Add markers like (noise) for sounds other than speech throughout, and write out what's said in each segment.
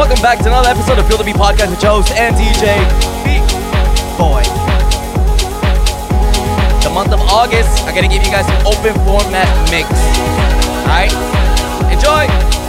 Welcome back to another episode of Feel the Beat Podcast with your and DJ Beat Boy. The month of August, I'm gonna give you guys an open format mix. Alright? Enjoy!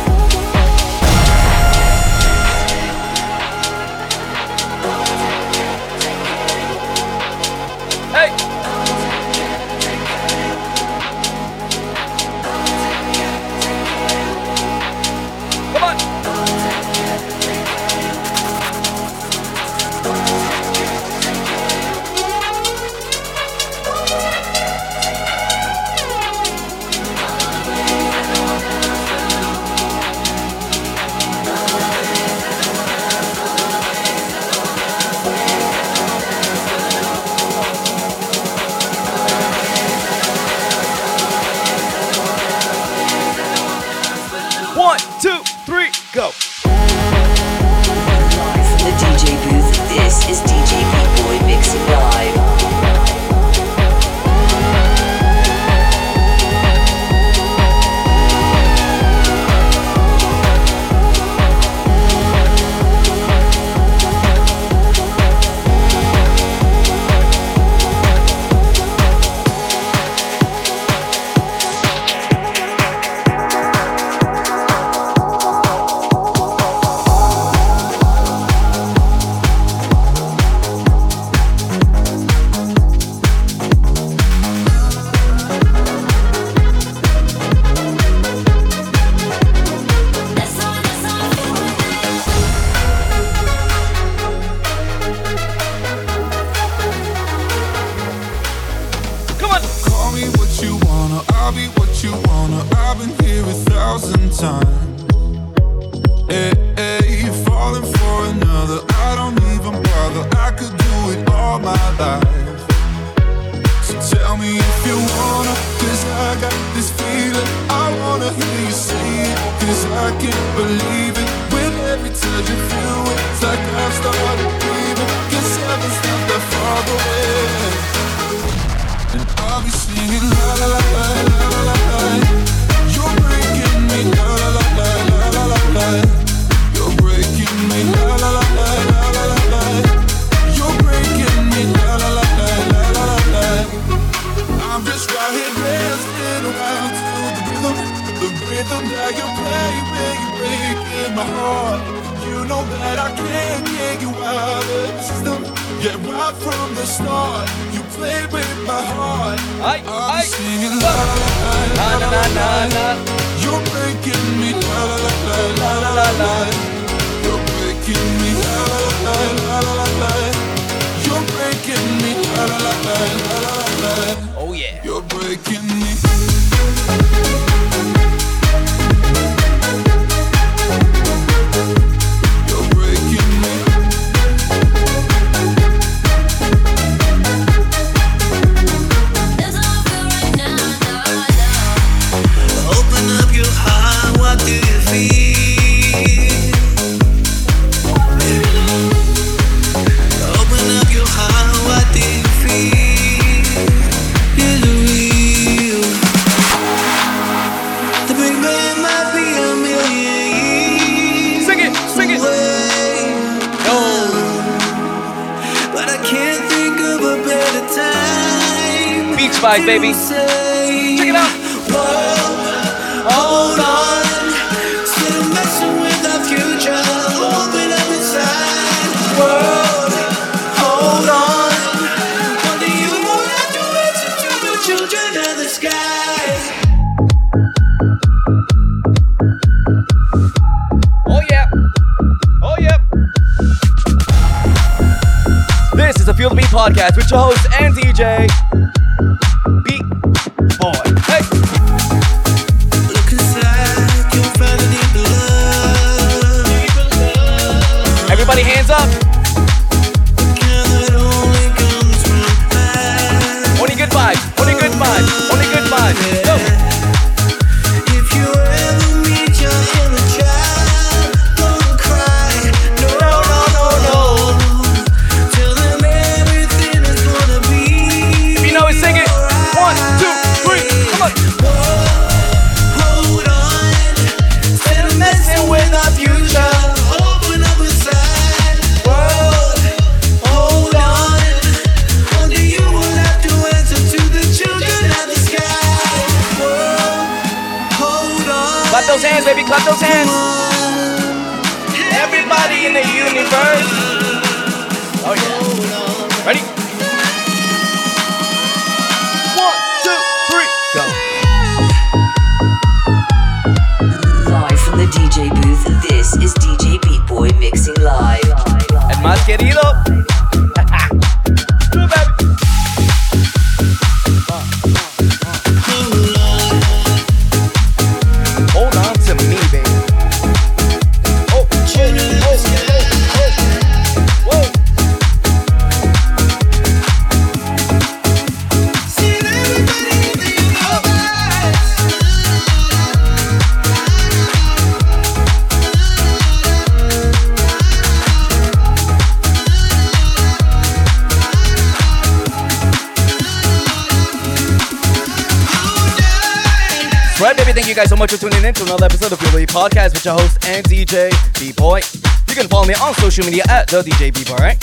Guys so much for tuning in to another episode of Feel the Podcast with your host and DJ B-Boy. You can follow me on social media at the DJ B-Boy, right?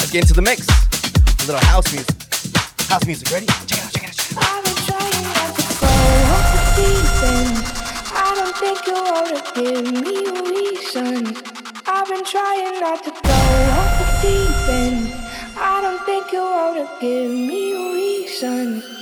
Let's get into the mix. A little house music. House music, ready? Check it out, check it out, check it out. I've been trying not to go off the end. I don't think you to give me a reason. I've been trying not to go off the deep end. I don't think you to give me a reason.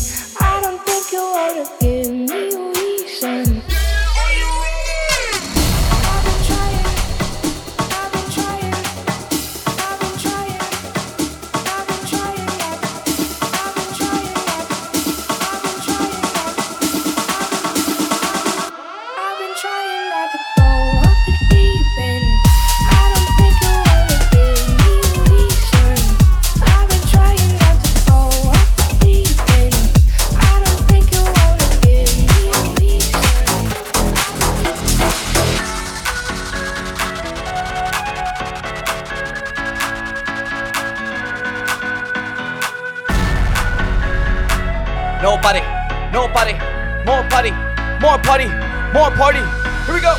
More party, more party. Here we go.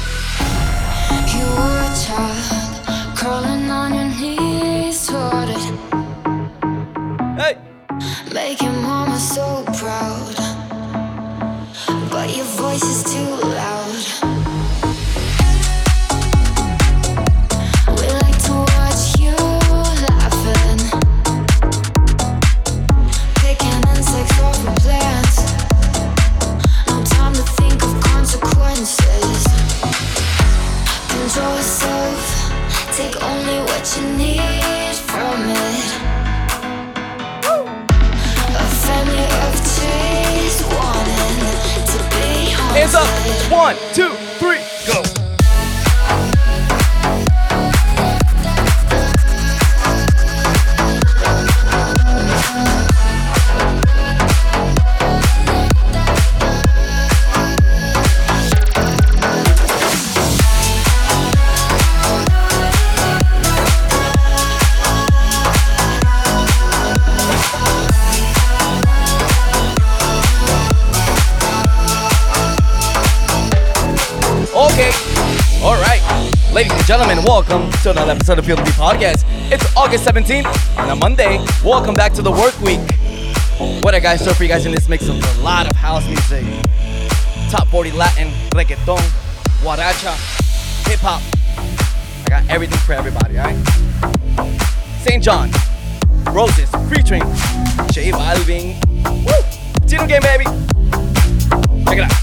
Episode of Feel the Beat Podcast. It's August 17th on a Monday. Welcome back to the work week. What I got store for you guys in this mix of a lot of house music. Top 40 Latin, reggaeton, guaracha, hip hop. I got everything for everybody, alright? St. John, Roses, featuring J Balvin. Woo! Team game, baby. Check it out.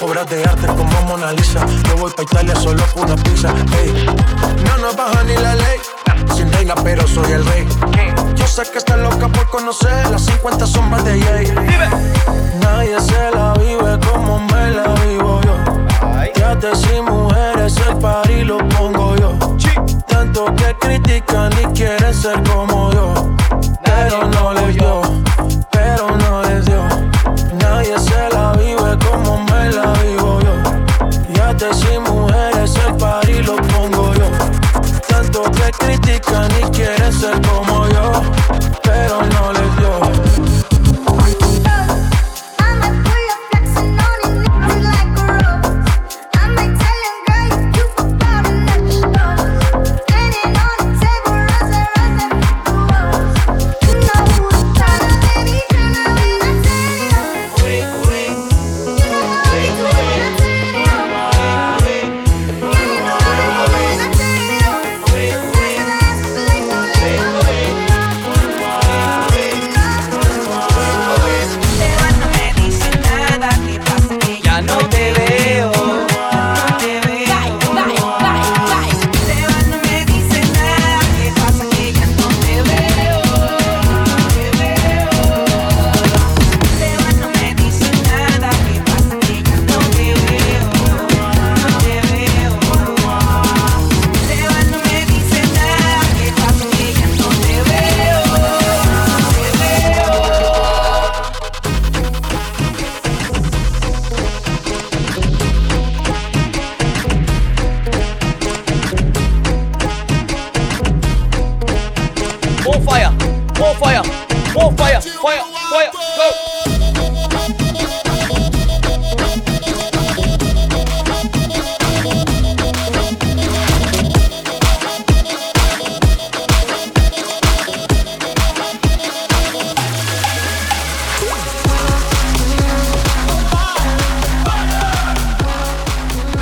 Obras de arte como Mona Lisa. Yo voy pa' Italia solo por una pizza. Ey, no nos baja ni la ley. Sin reina, pero soy el rey. Yo sé que está loca por conocer las 50 sombras de Jay. Nadie se la vive como me la vivo yo. Ya sin mujeres, el par lo pongo yo. Tanto que critican y quieren ser como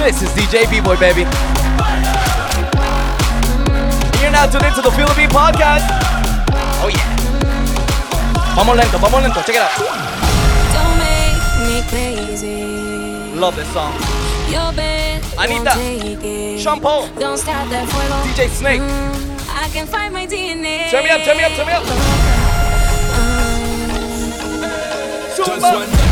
This is DJ B-Boy, baby. You're now tuned into the Philippine Podcast. Oh yeah. Vamos lento, vamos lento. Check it out. Don't make me crazy. Love this song. Your bed Anita. won't take it. Sean Paul. Don't start that fuego. DJ Snake. Mm, I can find my DNA. Turn me up, turn me up, turn me up. Just Zumba. one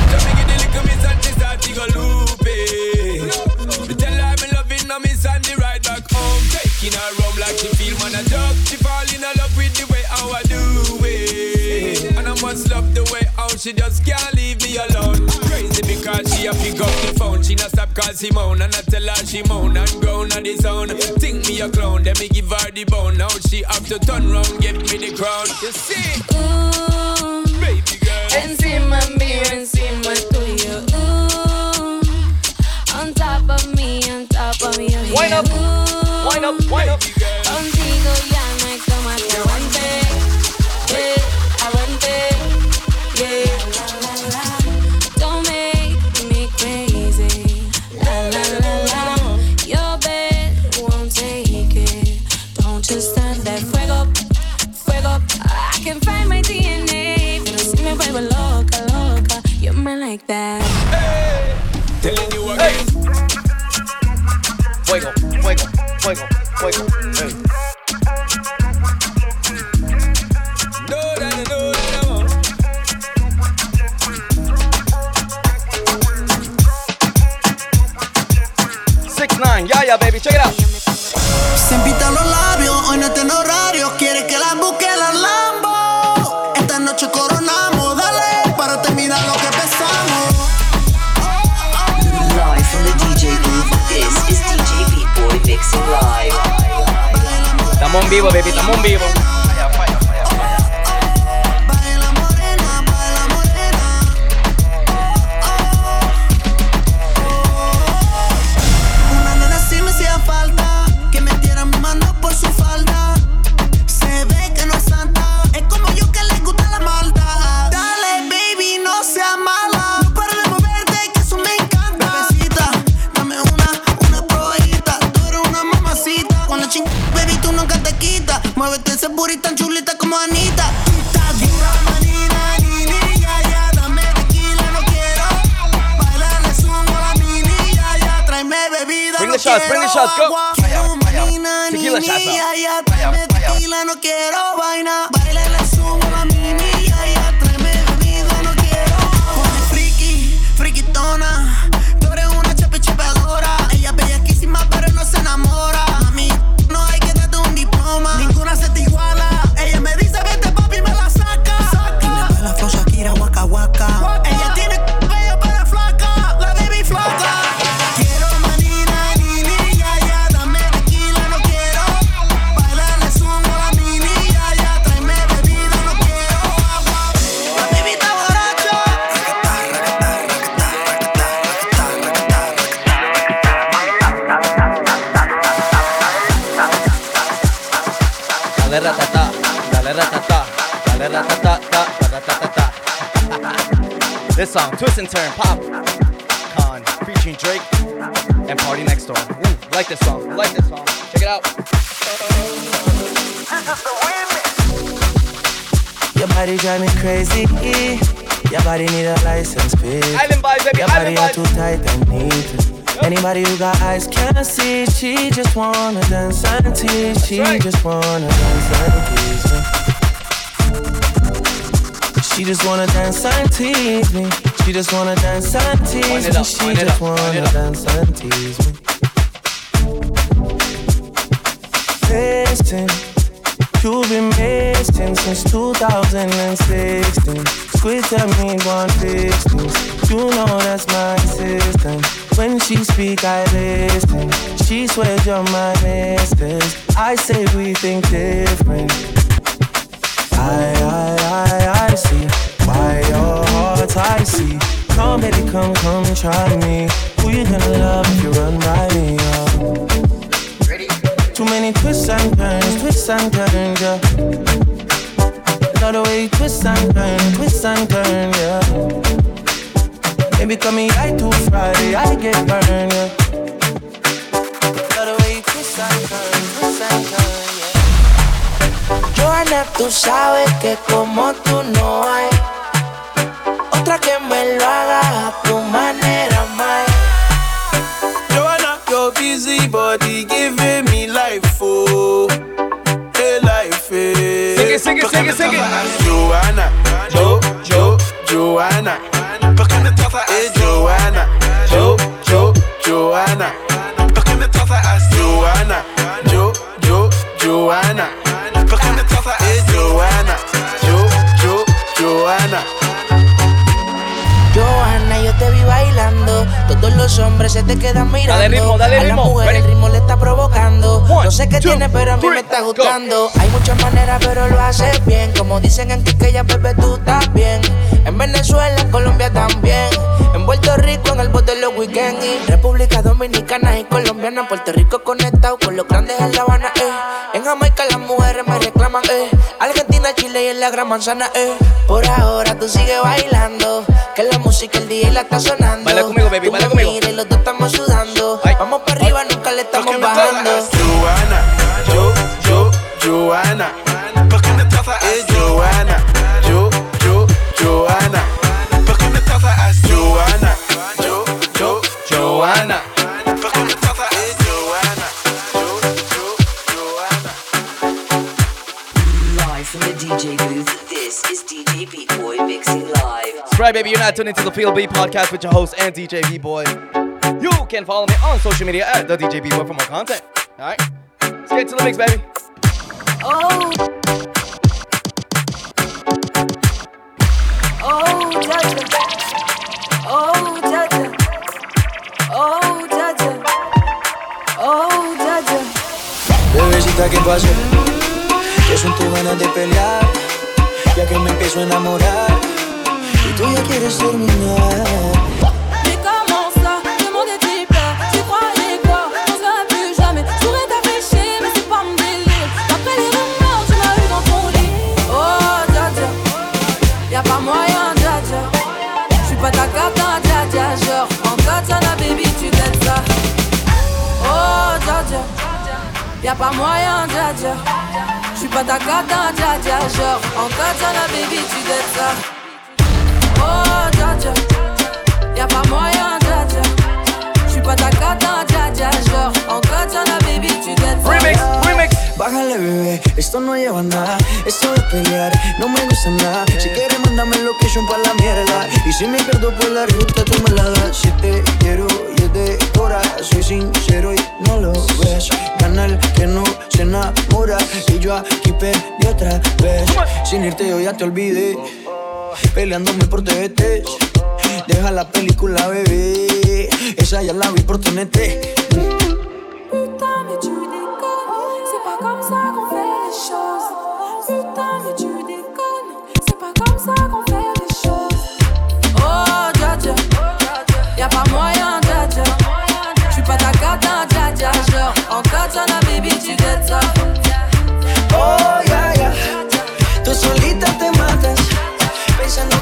she just can't leave me alone. Crazy because she a pick up the phone. She not stop call moan. and I tell her she moan and groan on the zone. Think me a clown, then me give her the bone. Now she have to turn round, give me the crown. You see, Ooh, baby girl. encima mío, encima tuyo. Ooh, on top of me, on top of you. Wind up, Ooh, wind up, wind up. Contigo ya no hay como que aguante. Like that. Telling you again. Fuego, fuego, fuego, fuego. Hey. No, no, no, no, no, no. Six nine, yeah, yeah, baby, check it out. Estamos en vivo, baby, estamos en vivo. Body need a license, bitch. Island vibes, baby, Your body island are vibes. too tight and neat. Anybody who got eyes can see. She just wanna dance and tease. She right. just wanna dance and tease me. She just wanna dance and tease me. She just wanna dance and tease me. She just wanna dance and tease me. Listen, you've been missing since 2016. Squid tell me one things. You know that's my system. When she speak, I listen. She swears you're my mistress. I say we think different. I, I, I, I see why your heart I see. Come, baby, come, come, try me. Who you gonna love if you run by me? Oh. Too many twists and turns, twists and turns, yeah. Love the way you twist and turn, twist and turn, yeah. Baby, come me eye to Friday, I get burned, yeah. Joana, tú sabes que como tú no hay otra que me lo haga a tu manera, más. Joanna, your busy body giving me life, oh, sing it, sing it, sing it. Joanna, Jo, Jo, Joanna. Los hombres se te quedan mirando. Dale ritmo, dale a la ritmo. mujer Ready? el ritmo le está provocando. One, no sé qué two, tiene, pero a mí three, me está go. gustando. Hay muchas maneras, pero lo haces bien. Como dicen en Quiqueya, bebé, tú estás bien. En Venezuela, en Colombia también. En Puerto Rico, en el bote de los weekends. Y República Dominicana y Colombiana. Puerto Rico conectado con los grandes en La Habana, eh. En Jamaica las mujeres me eh. Argentina, Chile y en la Gran Manzana, eh. Por ahora tú sigues bailando. Que la música el día la está sonando. Baila conmigo, baby, Tú baila conmigo. miras y los dos estamos sudando. Ay. Vamos para arriba, nunca le estamos bajando. toca. Joanna, Jo, Jo, live. Right, baby. You're not tuned into the PLB podcast with your host and DJ B Boy. You can follow me on social media at the DJ B Boy for more content. All right, let's get to the mix, baby. Oh. Oh, Jaja. Oh, Jaja. Oh, Jaja. Oh, Jaja. Bebecita, ¿qué pasó? Que son tus ganas de pelear, ya que me empiezo a enamorar y tú ya quieres terminar. Mais comment ça? Demande des types là Tu croyais quoi? On se verra plus jamais. Je pourrais t'afficher mais c'est pas mon délire. D'après les rumeurs tu m'as eu dans ton lit. Oh dja dja. Y'a pas moyen dja dja. J'suis pas ta cata dja dja. Genre en katana baby tu t'aides ça. Oh dja dja. Y'a pas moyen dja dja. J'suis pas ta cata dja dja. Genre en katana baby tu t'aides ça Esto no lleva nada, esto de pelear no me gusta nada. Si quieres, mándame location pa' la mierda. Y si me pierdo por la ruta, tú me la das. Si te quiero y es de hora, soy sincero y no lo ves. Canal que no se enamora. Y yo aquí perdí otra vez. Sin irte, yo ya te olvidé. Peleándome por TVT. Deja la película, bebé. Esa ya la vi por TNT. choses. Putain, mais tu déconnes, c'est pas comme ça qu'on fait les choses. Oh, dja dja, y'a pas moyen, dja dja. J'suis pas ta cata, dja dja. Genre, en katana, baby, tu get ça. Oh, ya yeah, yeah. tú solita te matas, pensando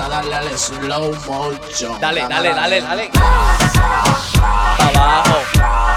a darle al slow motion. Dale, dale, dale, dale. dale. Abajo.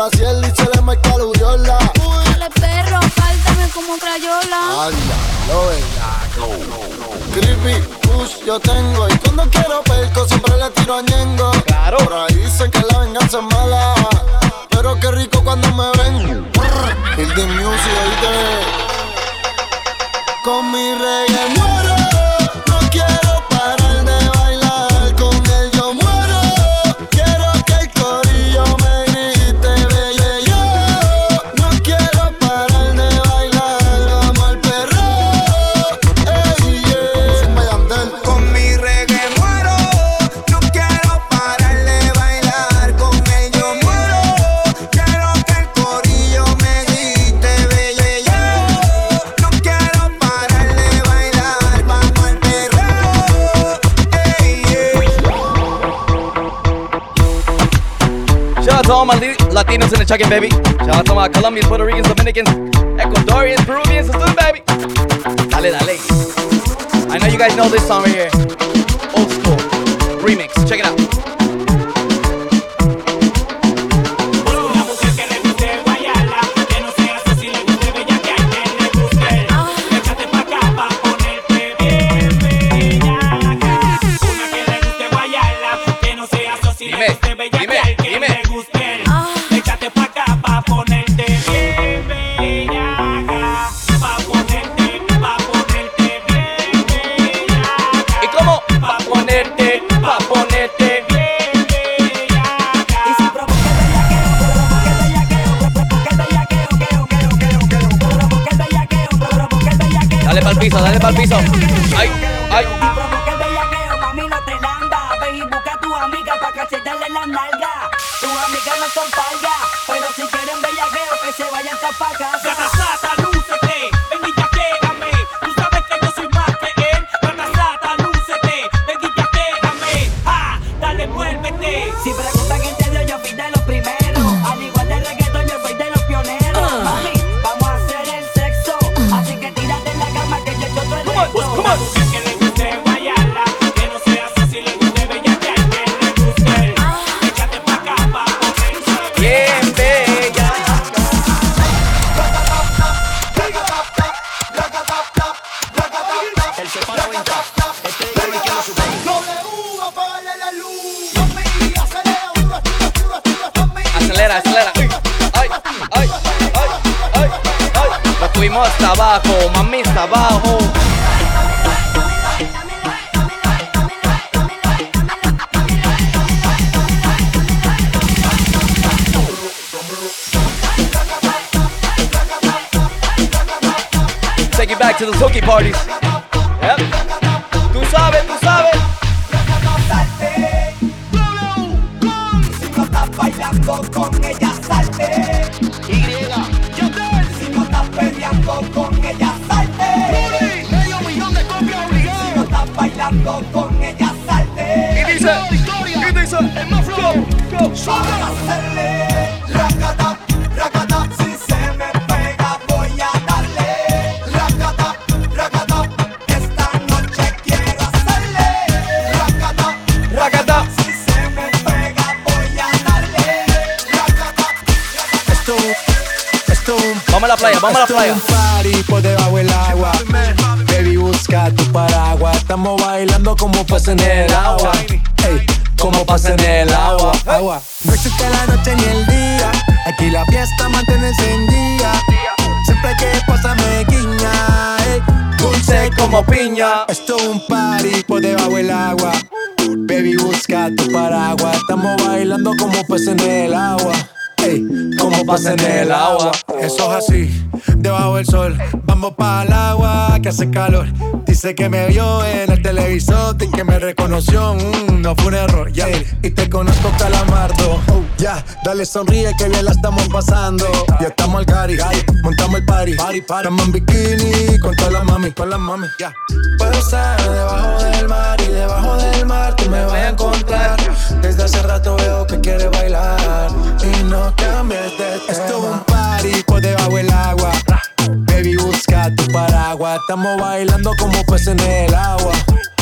brasier y se le marca la uriola. Dale perro, pártame como crayola. Anda, lo no, no, no. Creepy, push yo tengo y cuando quiero Latinos in the check-in, baby. Shout out to my Colombians, Puerto Ricans, Dominicans, Ecuadorians, Peruvians, let's do it, baby. Dale, dale. I know you guys know this song right here. Old school remix. Check it out. To the hooky parties. Yep. Tú sabes, tú sabes. Si no estás bailando con ella, salte. Y. Si no estás peleando con ella, salte. Medio millón de copias obligadas. Si no estás bailando con ella, salte. Y dice, y dice, es más flow. Vamos a Vamos a la playa, un party por debajo del agua. Baby, busca tu paraguas. Estamos bailando como peces en el agua. Ey, como peces en el agua. agua. No existe la noche ni el día. Aquí la fiesta mantiene encendida. Siempre que pasa me guiña. ey, dulce como piña. Esto es un party por debajo del agua. Baby, busca tu paraguas. Estamos bailando como peces en el agua. Ey, como pasa en el agua. Eso es así, debajo del sol. Vamos para el agua que hace calor. Dice que me vio en el televisor y que me reconoció. mm, no fue un error, ya. Y te conozco, calamardo. Oh, ya, dale sonríe que bien la estamos pasando. Ya estamos al cari, montamos el party. party, party. Estamos en bikini con todas las mami, con las mami. Ya. Puedo estar debajo del mar y debajo del mar tú me vas a encontrar. Desde hace rato veo que quieres bailar y no cambies de tema. Esto por debajo del agua. Baby, busca tu paraguas. Estamos bailando como peces en el agua.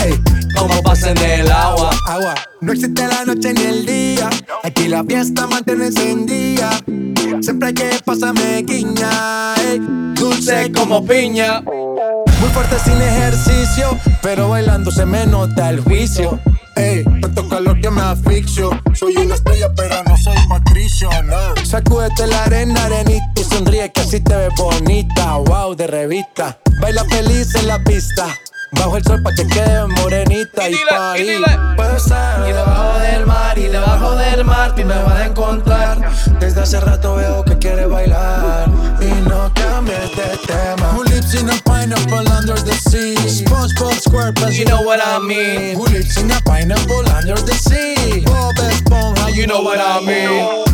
Ey, como peces en el agua. Agua. No existe la noche ni el día. Aquí la fiesta mantiene encendida. Siempre que pasa me guiña. ey, dulce como piña. Muy fuerte sin ejercicio, pero bailando se me nota el juicio. Ey, tanto calor que me asfixio. Soy una estrella, pero no soy Patricio, no. Sacúdete la arena, arenita y sonríe que así te ves bonita. Wow, de revista. Baila feliz en la pista. Bajo el sol pa' que quede morenita y, pa' ahí. Puedo estar debajo del mar y debajo del mar tú me vas a encontrar. Desde hace rato veo que quieres bailar y no cambies de tema. Who lives in a pineapple under the sea? SpongeBob SquarePants, you know what I mean. Who lives in a pineapple under the sea? Bob Esponja, you know what I mean.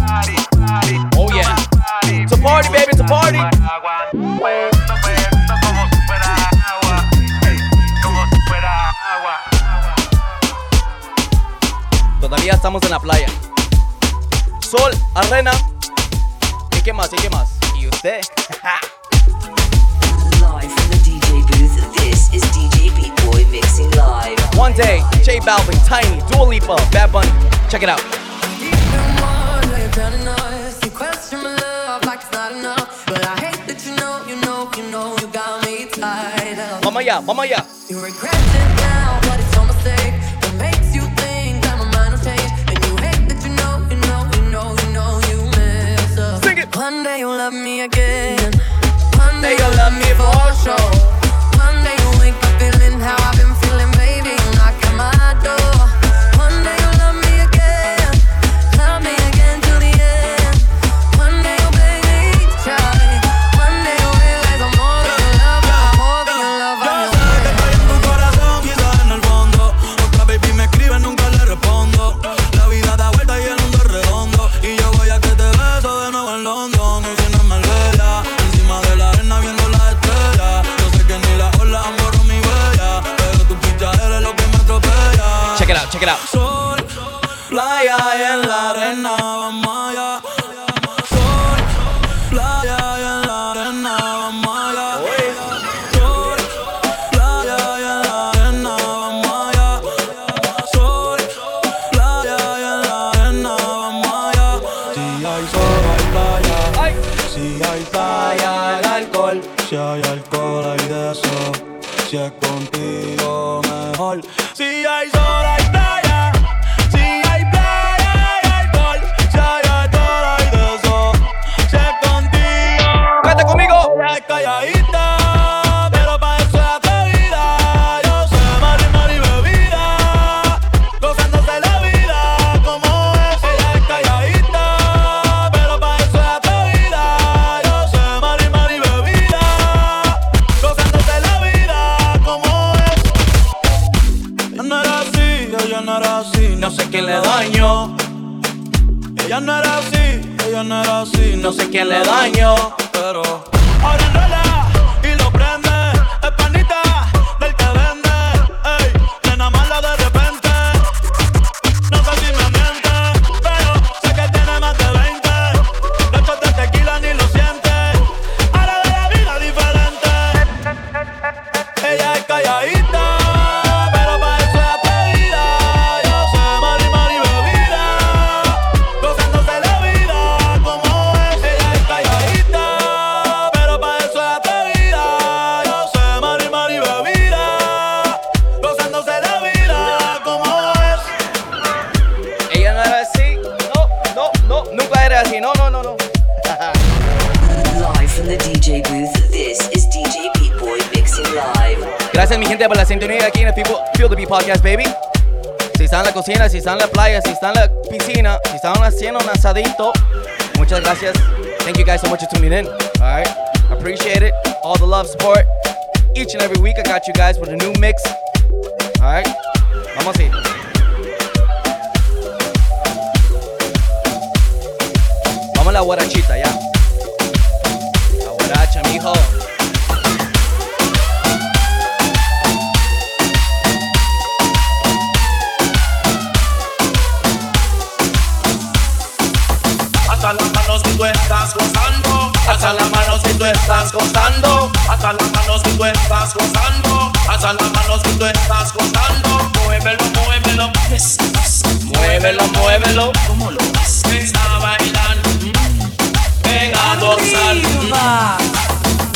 Oh yeah. It's a party, baby, it's a party. Todavía estamos en la playa. Sol, arena. ¿Y qué más? ¿Y qué más? ¿Y usted? Live from the DJ booth, this is DJ B-Boy mixing live. One day, J Balvin, Tiny, Dua Lipa, Bad Bunny. Check it out. Vamos allá, vamos allá. One day you'll love me again. One day you'll love me for sure. Si es contigo, mejor. Si hay sol, no sé quién le daño, pero Feel the Beat Podcast, baby. Si están en la cocina, si están en la playa, si están en la piscina, si están haciendo un asadito, muchas gracias. Thank you guys so much for tuning in. All right, appreciate it. All the love, support. Each and every week, I got you guys with a new mix. All right, vamos a ir. Vamos a la guarachita ya. La guaracha, mijo. Hasta las manos si tú estás gozando. Hasta las manos si tú estás gozando. Hasta las manos si tú estás gozando. Muévelo, muévelo. Yes, yes. Muévelo, muévelo. ¿Cómo lo ves? Está bailando. Ven a gozar.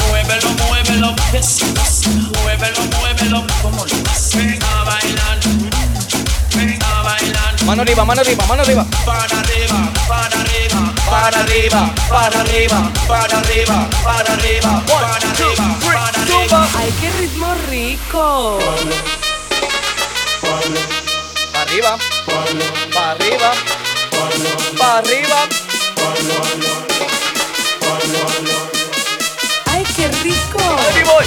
Muévelo, muévelo. Yes, yes. Muévelo, muévelo. ¿Cómo lo bailar. mm. Ven a bailar. Mano arriba, mano arriba, mano arriba. Para arriba, para arriba, para arriba, para arriba, para arriba, para arriba, para arriba, para arriba. Ay, qué ritmo rico. Pa' arriba, pa' arriba, pa' arriba. Ay, qué rico. Ahí voy.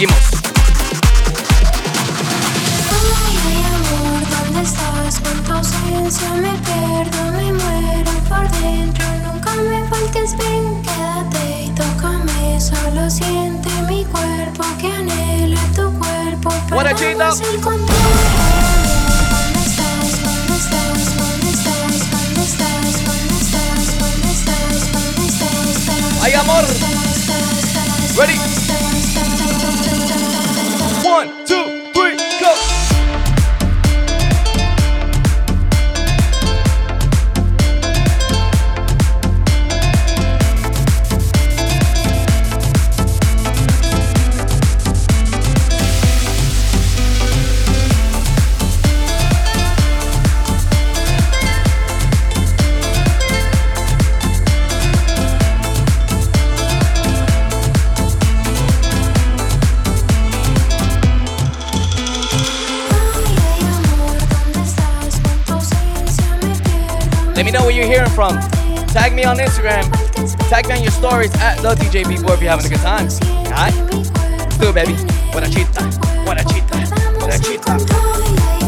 Seguimos. Con me pierdo, me muero por dentro. Nunca me faltes, quédate y. Solo siente mi cuerpo que anhela tu cuerpo. Amor! ¡Ready! me on Instagram. Tag me on your stories at the DJ B-Boy if you're having a good time. Alright? Do it, baby. Buena chita. Buena chita. Buena chita.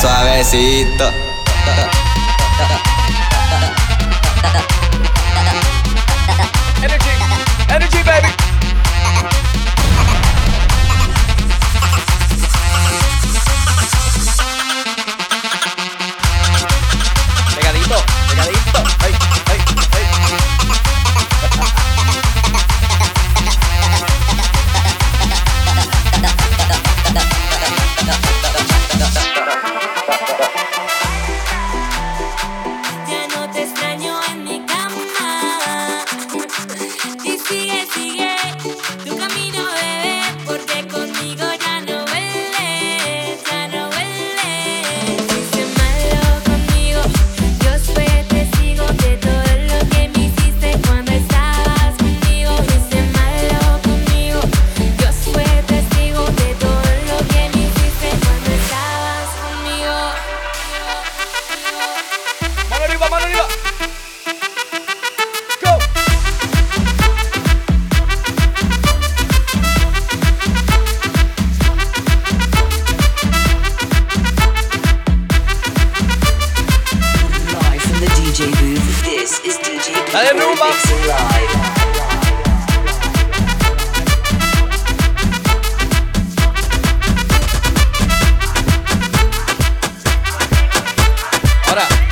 suavecito. Energy, energy, baby.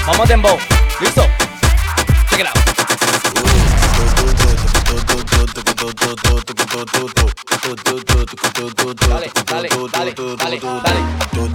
Vamos dembow. ¿Listo? Check it out. Dale, dale, dale, dale, dale.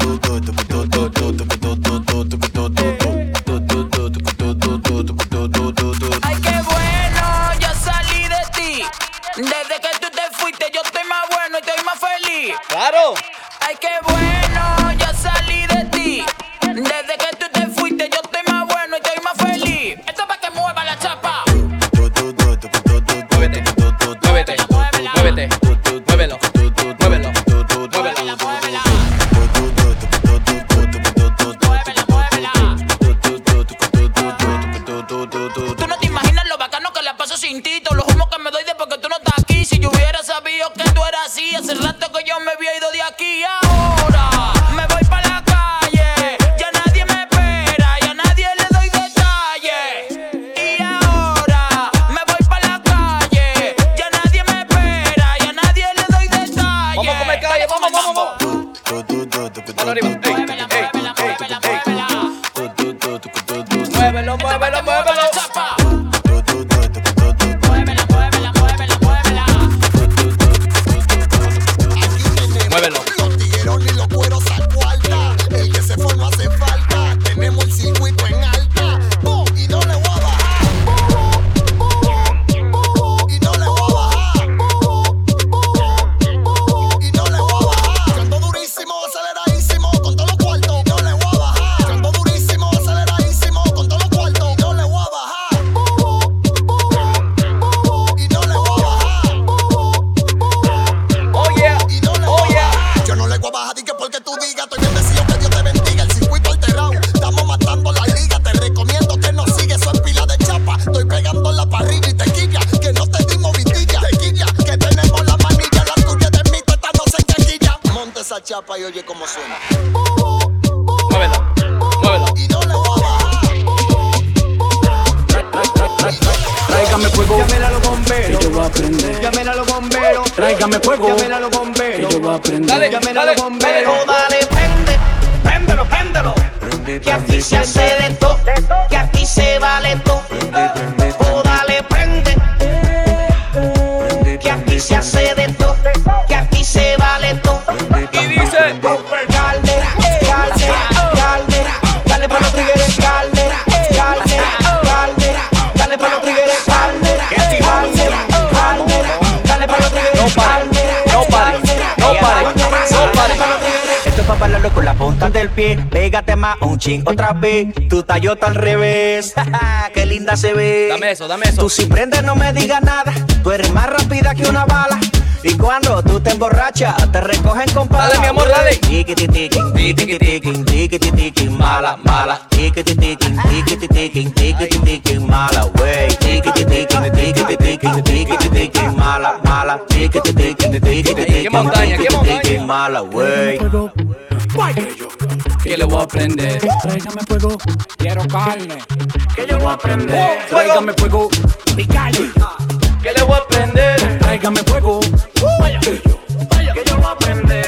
Otra vez. Tu tallota al revés. (laughs) Qué linda se ve. Dame eso, dame eso. Tú si prendes no me digas nada. Tú eres más rápida que una bala. Y cuando tú te emborrachas, te recogen con palas. Dale, mi amor, dale. Tiquin, tiquiti tiquin, tiquiti tiquin, mala, mala. Tiquiti tiquin, tiquiti tiquin, tiquiti tiquin, mala, wey. Tiquiti tiquin, tiquiti tiquin, tiquiti tiquin, mala, mala. Tiquin, montaña, qué tiquiti montaña. tiquin, mala, wey. Que yo. Que le voy a prender. Tráigame fuego. Quiero carne. Que yo voy a prender. Tráigame fuego. Mi calle. Que le voy a prender. Tráigame fuego. Que yo. Que yo voy a prender.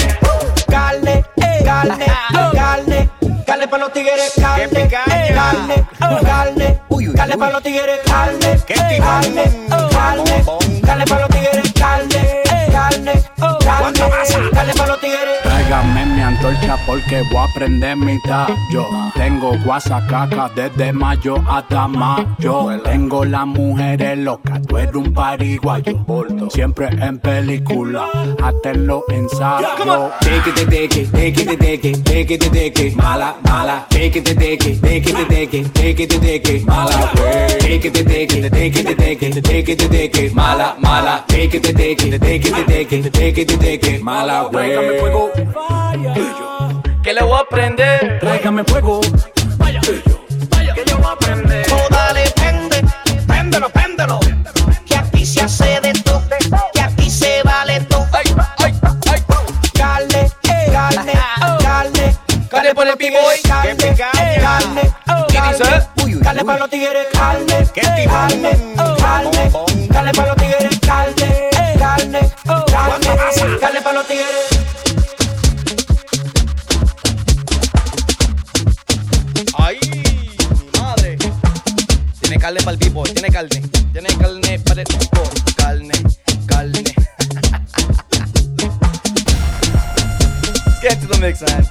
Carne, carne, carne, carne para los tigres, carne, carne, carne, carne para los tigres, carne, carne, carne, carne para los tigres, carne para los tigres. Tráigame mi antorcha porque voy a prender mitad. Yo tengo guasacaca desde mayo hasta mayo. Tengo las mujeres locas, tú eres un pariguayo. Siempre en película, hasta en los ensayos. Take it, take it, take it, take it, take it, take it, mala, mala. Take it, take it, take it, take it, take it, take it, mala. Take it, take it, take it, take it, take it, take it, mala, mala. Take it, take it, take it, take it, take it, take it, mala. Tráigame fuego. Que le voy a prender. Tráigame fuego. Que yo voy a prender. Oh, dale, prende, préndelo, préndelo. Que aquí se hace de todo, que aquí se vale todo. Ay, ay, ay. Carne, carne, carne. Carne para el B-boy. Carne, carne, ¿Qué dice? Carne para los tigres, carne, carne, carne. Carne para los carne. Carne para los tigres. Ay, mi madre. Tiene carne para el b-boy, tiene carne. Tiene carne para el b-boy. Carne, carne. Let's (laughs) get to the mix, man.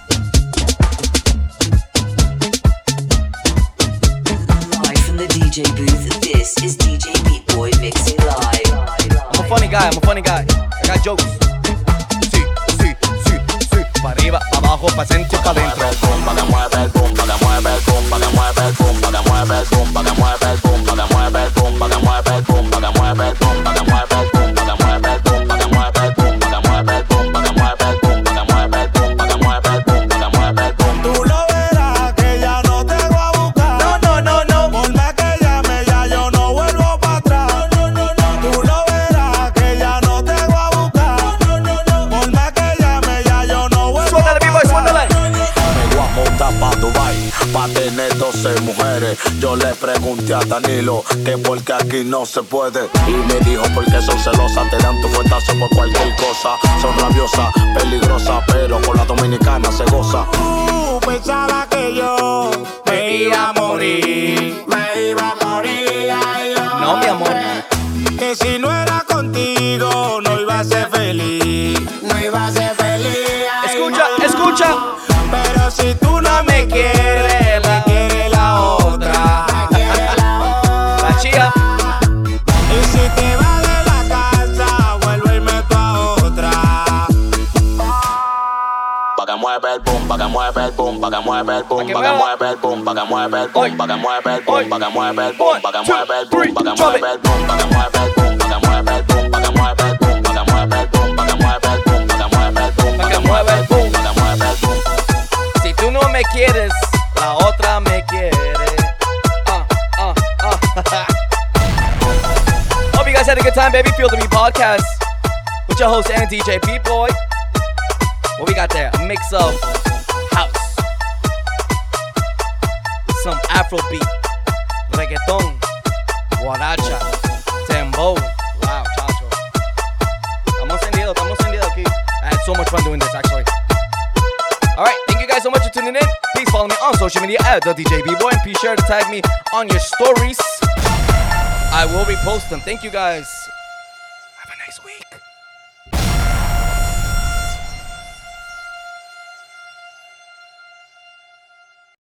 Live from the DJ booth, this is DJ Beat Boy mixing live. I'm a funny guy, I'm a funny guy. I got jokes. Abajo, centro y para adentro. Tú Danilo que porque aquí no se puede. Y me dijo porque son celosas, te dan tu fuetazo por cualquier cosa. Son rabiosas, peligrosas, pero con la dominicana se goza. Tú pensaba que yo mueve el boom, pa' que mueve el boom, pa' que mueve el boom, pa' que mueve el boom, pa' que mueve el boom, pa' que mueve el boom, pa' que mueve el boom, pa' que mueve el boom, pa' que mueve el boom, pa' que mueve el boom, pa' que mueve el boom, pa' que mueve el boom, pa' que mueve el boom, pa' que mueve el boom, pa' que mueve el boom, pa' que mueve el boom. Si tú no me quieres, la otra me quiere. Ah, ah, ah. Hope you guys had a good time, baby. Feel the Me podcast with your host and DJ Pete Boy. What we got there? A mix of some Afrobeat, reggaeton, guaracha, tembo. Wow, chacho. Estamos encendidos, estamos encendidos aquí. I had so much fun doing this, actually. All right, thank you guys so much for tuning in. Please follow me on social media at the DJ B-Boy and be sure to tag me on your stories. I will repost them. Thank you guys.